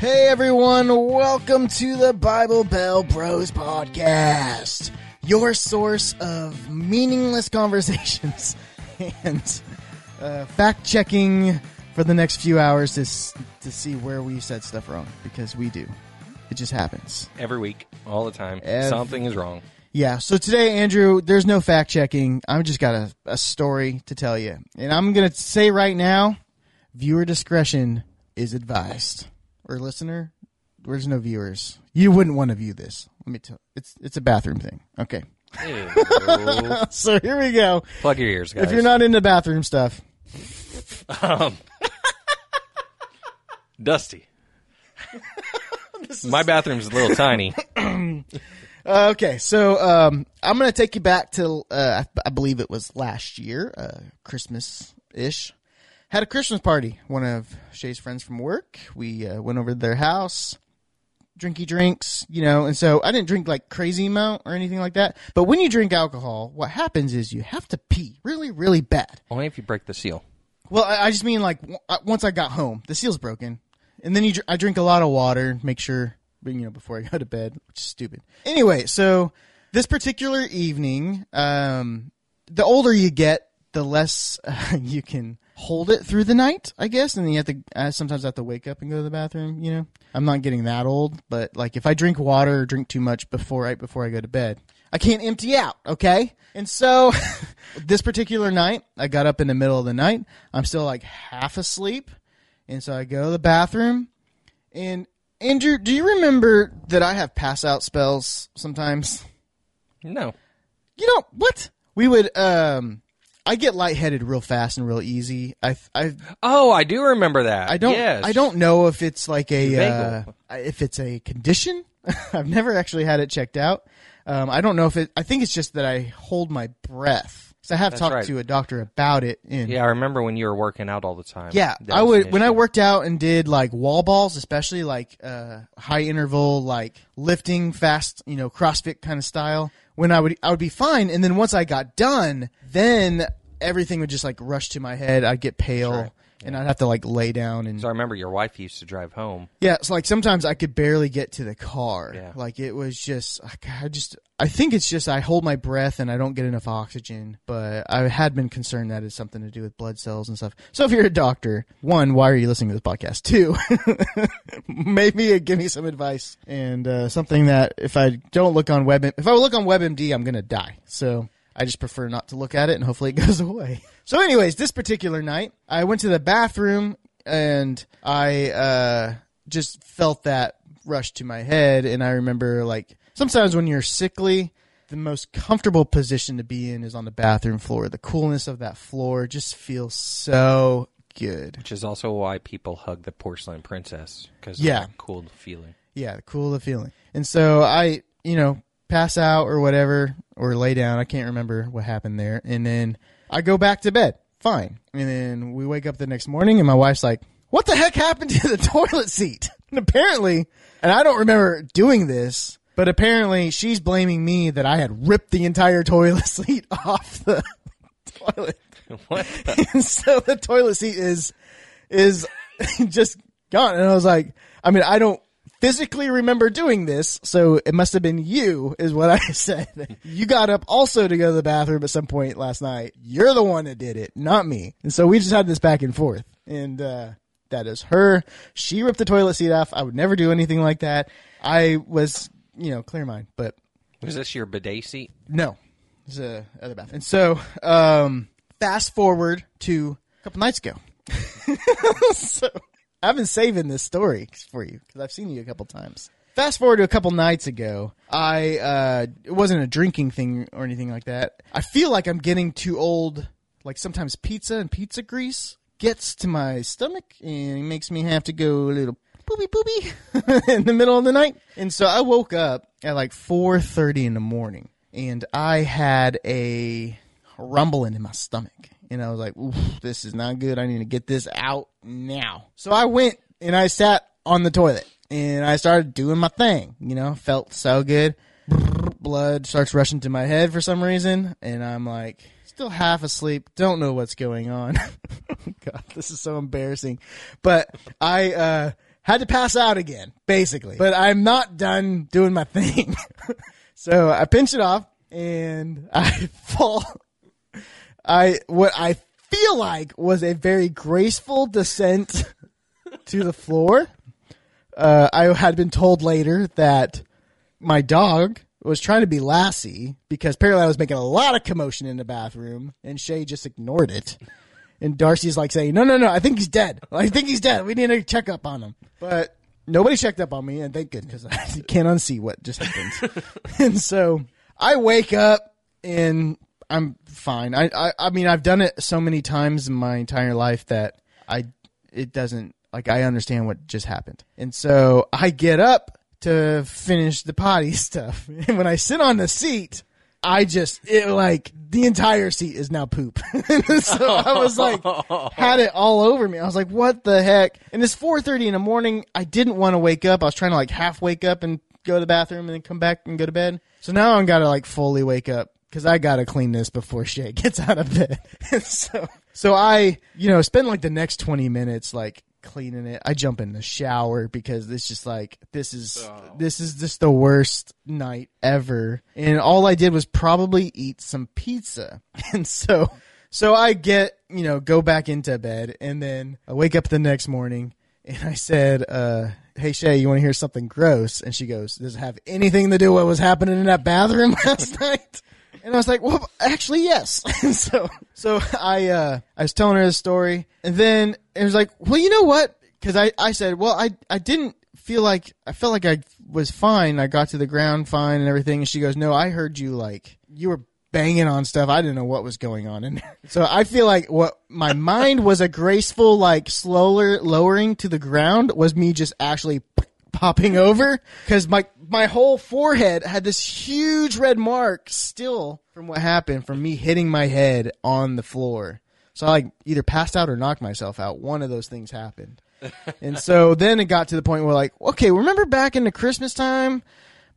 Hey everyone, welcome to the Bible Bell Bros podcast, your source of meaningless conversations and uh, fact checking for the next few hours to s- to see where we said stuff wrong because we do. It just happens. Every week, all the time. Something is wrong. Yeah. So today, Andrew, there's no fact checking. I've just got a, a story to tell you, and I'm gonna say right now, viewer discretion is advised. Or listener, there's no viewers. You wouldn't want to view this. Let me tell. It's it's a bathroom thing. Okay. So here we go. Plug your ears, guys. If you're not into bathroom stuff, um, Dusty. My bathroom's a little tiny. Uh, okay, so um, I'm going to take you back to, uh, I, I believe it was last year, uh, Christmas ish. Had a Christmas party. One of Shay's friends from work. We uh, went over to their house, drinky drinks, you know, and so I didn't drink like crazy amount or anything like that. But when you drink alcohol, what happens is you have to pee really, really bad. Only if you break the seal. Well, I, I just mean like w- once I got home, the seal's broken, and then you dr- I drink a lot of water, make sure you know before I go to bed, which is stupid. Anyway, so this particular evening, um, the older you get, the less uh, you can hold it through the night, I guess, and then you have to uh, sometimes I have to wake up and go to the bathroom. You know, I'm not getting that old, but like if I drink water or drink too much before right before I go to bed, I can't empty out, okay? And so this particular night, I got up in the middle of the night. I'm still like half asleep. And so I go to the bathroom. And Andrew, do you remember that I have pass out spells sometimes? No. You know, what? We would um I get lightheaded real fast and real easy. I I Oh, I do remember that. I don't Yes. I don't know if it's like a uh, if it's a condition. I've never actually had it checked out. Um, I don't know if it. I think it's just that I hold my breath. So I have talked right. to a doctor about it. And Yeah, I remember when you were working out all the time. yeah, I would when I worked out and did like wall balls, especially like uh, high interval, like lifting fast, you know, CrossFit kind of style. When I would I would be fine, and then once I got done, then everything would just like rush to my head. I'd get pale, Sure. and I'd have to like lay down and So I remember your wife used to drive home. yeah, it's like sometimes I could barely get to the car. Yeah. Like it was just, I just, I think it's just I hold my breath and I don't get enough oxygen. But I had been concerned that it's something to do with blood cells and stuff. So if you're a doctor, one, why are you listening to this podcast? Two, maybe give me some advice and uh, something that if I don't look on Web, if I look on WebMD, I'm gonna die. So I just prefer not to look at it and hopefully it goes away. So, anyways, this particular night, I went to the bathroom and I uh, just felt that rush to my head. And I remember, like, sometimes when you're sickly, the most comfortable position to be in is on the bathroom floor. The coolness of that floor just feels so good. Which is also why people hug the porcelain princess. Because Yeah. cool feeling. Yeah, the cool the feeling. And so I, you know, pass out or whatever, or lay down. I can't remember what happened there. And then I go back to bed. Fine. And then we wake up the next morning and my wife's like, what the heck happened to the toilet seat? And apparently, and I don't remember doing this, but apparently she's blaming me that I had ripped the entire toilet seat off the toilet. What? the- And so the toilet seat is is just gone. And I was like, I mean, I don't physically remember doing this, so it must have been you, is what I said. You got up also to go to the bathroom at some point last night. You're the one that did it, not me. And so we just had this back and forth. And uh that is her. She ripped the toilet seat off. I would never do anything like that. I was, you know, clear mind, but was this your bidet seat? no, it's a other bathroom. And so, um, fast forward to a couple nights ago. so I've been saving this story for you because I've seen you a couple times. Fast forward to a couple nights ago, I uh, it wasn't a drinking thing or anything like that. I feel like I'm getting too old. Like sometimes pizza and pizza grease gets to my stomach and makes me have to go a little poopy poopy in the middle of the night. And so I woke up at like 4:30 in the morning and I had a rumbling in my stomach. And I was like, this is not good. I need to get this out now. So I went and I sat on the toilet and I started doing my thing. You know, felt so good. Blood starts rushing to my head for some reason. And I'm like, still half asleep. Don't know what's going on. God, this is so embarrassing. But I, uh, had to pass out again, basically. But I'm not done doing my thing. so I pinch it off and I fall. I what I feel like was a very graceful descent to the floor. Uh, I had been told later that my dog was trying to be Lassie because apparently I was making a lot of commotion in the bathroom, and Shay just ignored it. And Darcy's like saying, "No, no, no, I think he's dead. I think he's dead. We need to check up on him." But nobody checked up on me, and thank goodness I can't unsee what just happened. and so I wake up and I'm fine. I, I I mean I've done it so many times in my entire life that I it doesn't like I understand what just happened. And so I get up to finish the potty stuff. And when I sit on the seat, I just it like the entire seat is now poop. so I was like had it all over me. I was like, what the heck? And it's four thirty in the morning. I didn't want to wake up. I was trying to like half wake up and go to the bathroom and then come back and go to bed. So now I'm gotta like fully wake up because I gotta clean this before Shay gets out of bed. so so I you know spend like the next twenty minutes like cleaning it. I jump in the shower because it's just like this is this is just the worst night ever. And all I did was probably eat some pizza. And so so I get, you know, go back into bed and then I wake up the next morning and I said, uh, hey Shay, you want to hear something gross? And she goes, does it have anything to do with what was happening in that bathroom last night? And I was like, well, actually, yes. so, so I, uh, I was telling her the story and then it was like, well, you know what? Cause I, I said, well, I, I didn't feel like, I felt like I was fine. I got to the ground fine and everything. And she goes, no, I heard you like, you were banging on stuff. I didn't know what was going on there. So I feel like what my mind was a graceful, like slower lowering to the ground was me just actually popping over because my my whole forehead had this huge red mark still from what happened from me hitting my head on the floor. So I like either passed out or knocked myself out. One of those things happened. and so then it got to the point where like, okay, remember back in the Christmas time?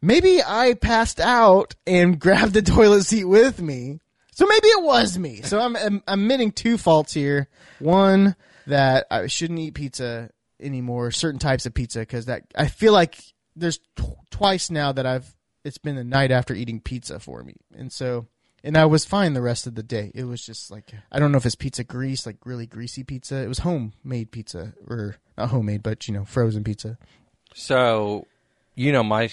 Maybe I passed out and grabbed the toilet seat with me. So maybe it was me. So I'm, I'm, I'm admitting two faults here. One, that I shouldn't eat pizza anymore, certain types of pizza, because that I feel like there's tw- twice now that I've it's been the night after eating pizza for me, and so and I was fine the rest of the day. It was just like I don't know if it's pizza grease, like really greasy pizza. It was homemade pizza, or not homemade, but you know, frozen pizza. So, you know my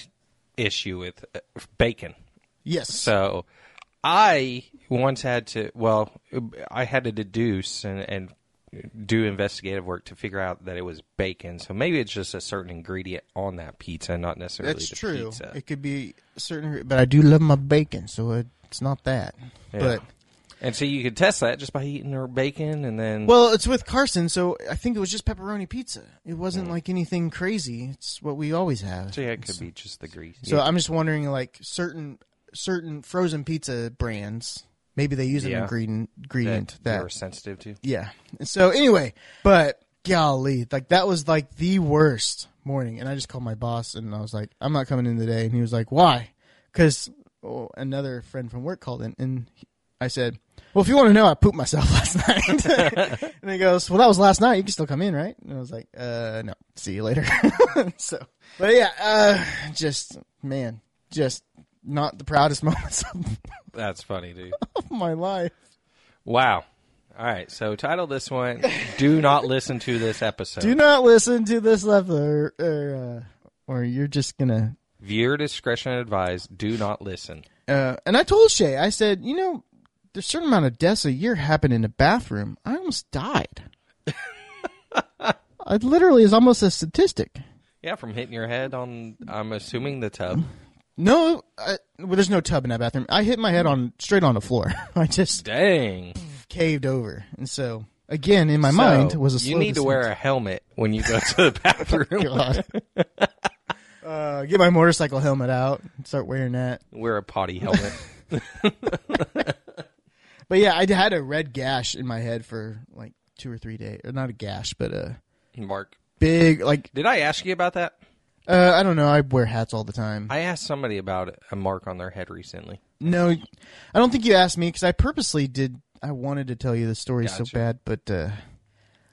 issue with uh, bacon. Yes. So, I once had to. Well, I had to deduce and, and do investigative work to figure out that it was bacon. So maybe it's just a certain ingredient on that pizza, not necessarily That's the true. pizza. It could be certain, but I do love my bacon, so it's not that. Yeah. But And so you could test that just by eating her bacon, and then well, it's with Carson, so I think it was just pepperoni pizza. It wasn't mm. like anything crazy. It's what we always have. so yeah, it could be just the grease. So Yeah. I'm just wondering, like certain certain frozen pizza brands, maybe they use an Yeah. ingredient ingredient that, that, you're sensitive to. yeah. So anyway, but golly, like that was like the worst morning, and I just called my boss and I was like, I'm not coming in today, and he was like, why? Because oh, another friend from work called in, and he- I said. Well, if you want to know, I pooped myself last night. and he goes, "Well, that was last night. You can still come in, right?" And I was like, "Uh, no. See you later." so, but yeah, uh, just man, just not the proudest moments of, That's funny, dude. of my life. wow. All right. So title this one: Do not listen to this episode. Do not listen to this level, or, or, uh, or you're just gonna. Viewer discretion advised. Do not listen. Uh, and I told Shay, I said, you know, there's a certain amount of deaths a year happen in the bathroom. I almost died. it literally is almost a statistic. Yeah, from hitting your head on. I'm assuming the tub. No, I, well, there's no tub in that bathroom. I hit my head on straight on the floor. I just Dang. caved over, and so again in my So, mind was a. You need to wear a helmet when you go to the bathroom. God. uh, get my motorcycle helmet out and start wearing that. wear a potty helmet. But yeah, I had a red gash in my head for like two or three days. Or not a gash, but a Mark, big like did I ask you about that? Uh, I don't know. I wear hats all the time. I asked somebody about a mark on their head recently. no, I don't think you asked me because I purposely did. I wanted to tell you the story so bad, but uh,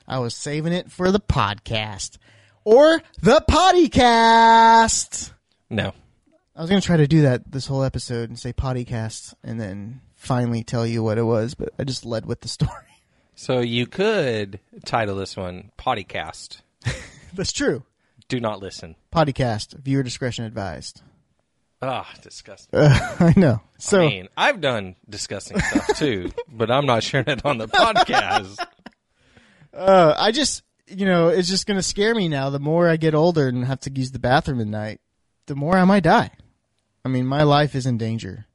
I was saving it for the podcast. or the Pottycast. No. I was going to try to do that this whole episode and say Pottycast and then finally tell you what it was, but I just led with the story. So you could title this one Pottycast. That's true. Do not listen. Pottycast. Viewer discretion advised. Ah, disgusting. Uh, I know. So I mean, I've done disgusting stuff too, but I'm not sharing it on the podcast. uh, I just, you know, it's just going to scare me now. The more I get older and have to use the bathroom at night, the more I might die. I mean, my life is in danger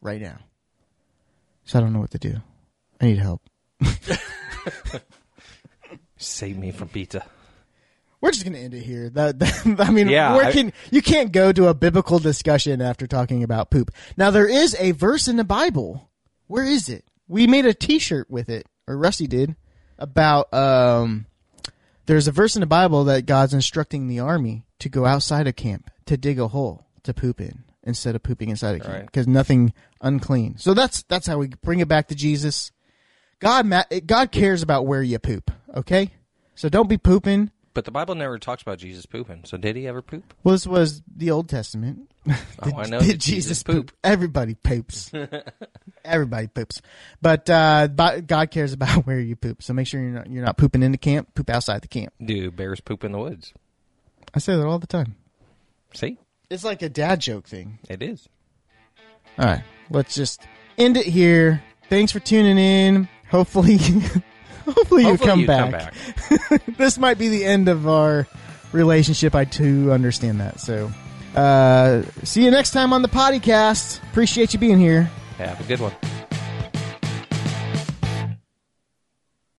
right now. So I don't know what to do. I need help. Save me from pizza. We're just going to end it here. That, that I mean, Yeah, where I- you can't go to a biblical discussion after talking about poop. Now there is a verse in the Bible. Where is it? We made a T-shirt with it, or Rusty did, about um. There's a verse in the Bible that God's instructing the army to go outside of camp to dig a hole to poop in instead of pooping inside of camp Right. because nothing unclean. So that's that's how we bring it back to Jesus. God, God cares about where you poop. Okay, so don't be pooping. But the Bible never talks about Jesus pooping. So did he ever poop? Well, this was the Old Testament. Oh, I know. Did that Jesus poop? Everybody poops. Everybody poops. But uh, God cares about where you poop. So make sure you're not you're not pooping in the camp. Poop outside the camp. Do bears poop in the woods? I say that all the time. See, It's like a dad joke thing. it is. All right, let's just end it here. Thanks for tuning in. Hopefully, hopefully you Hopefully come you back. this might be the end of our relationship. I too understand that. So, uh, see you next time on the podcast. Appreciate you being here. Have a good one.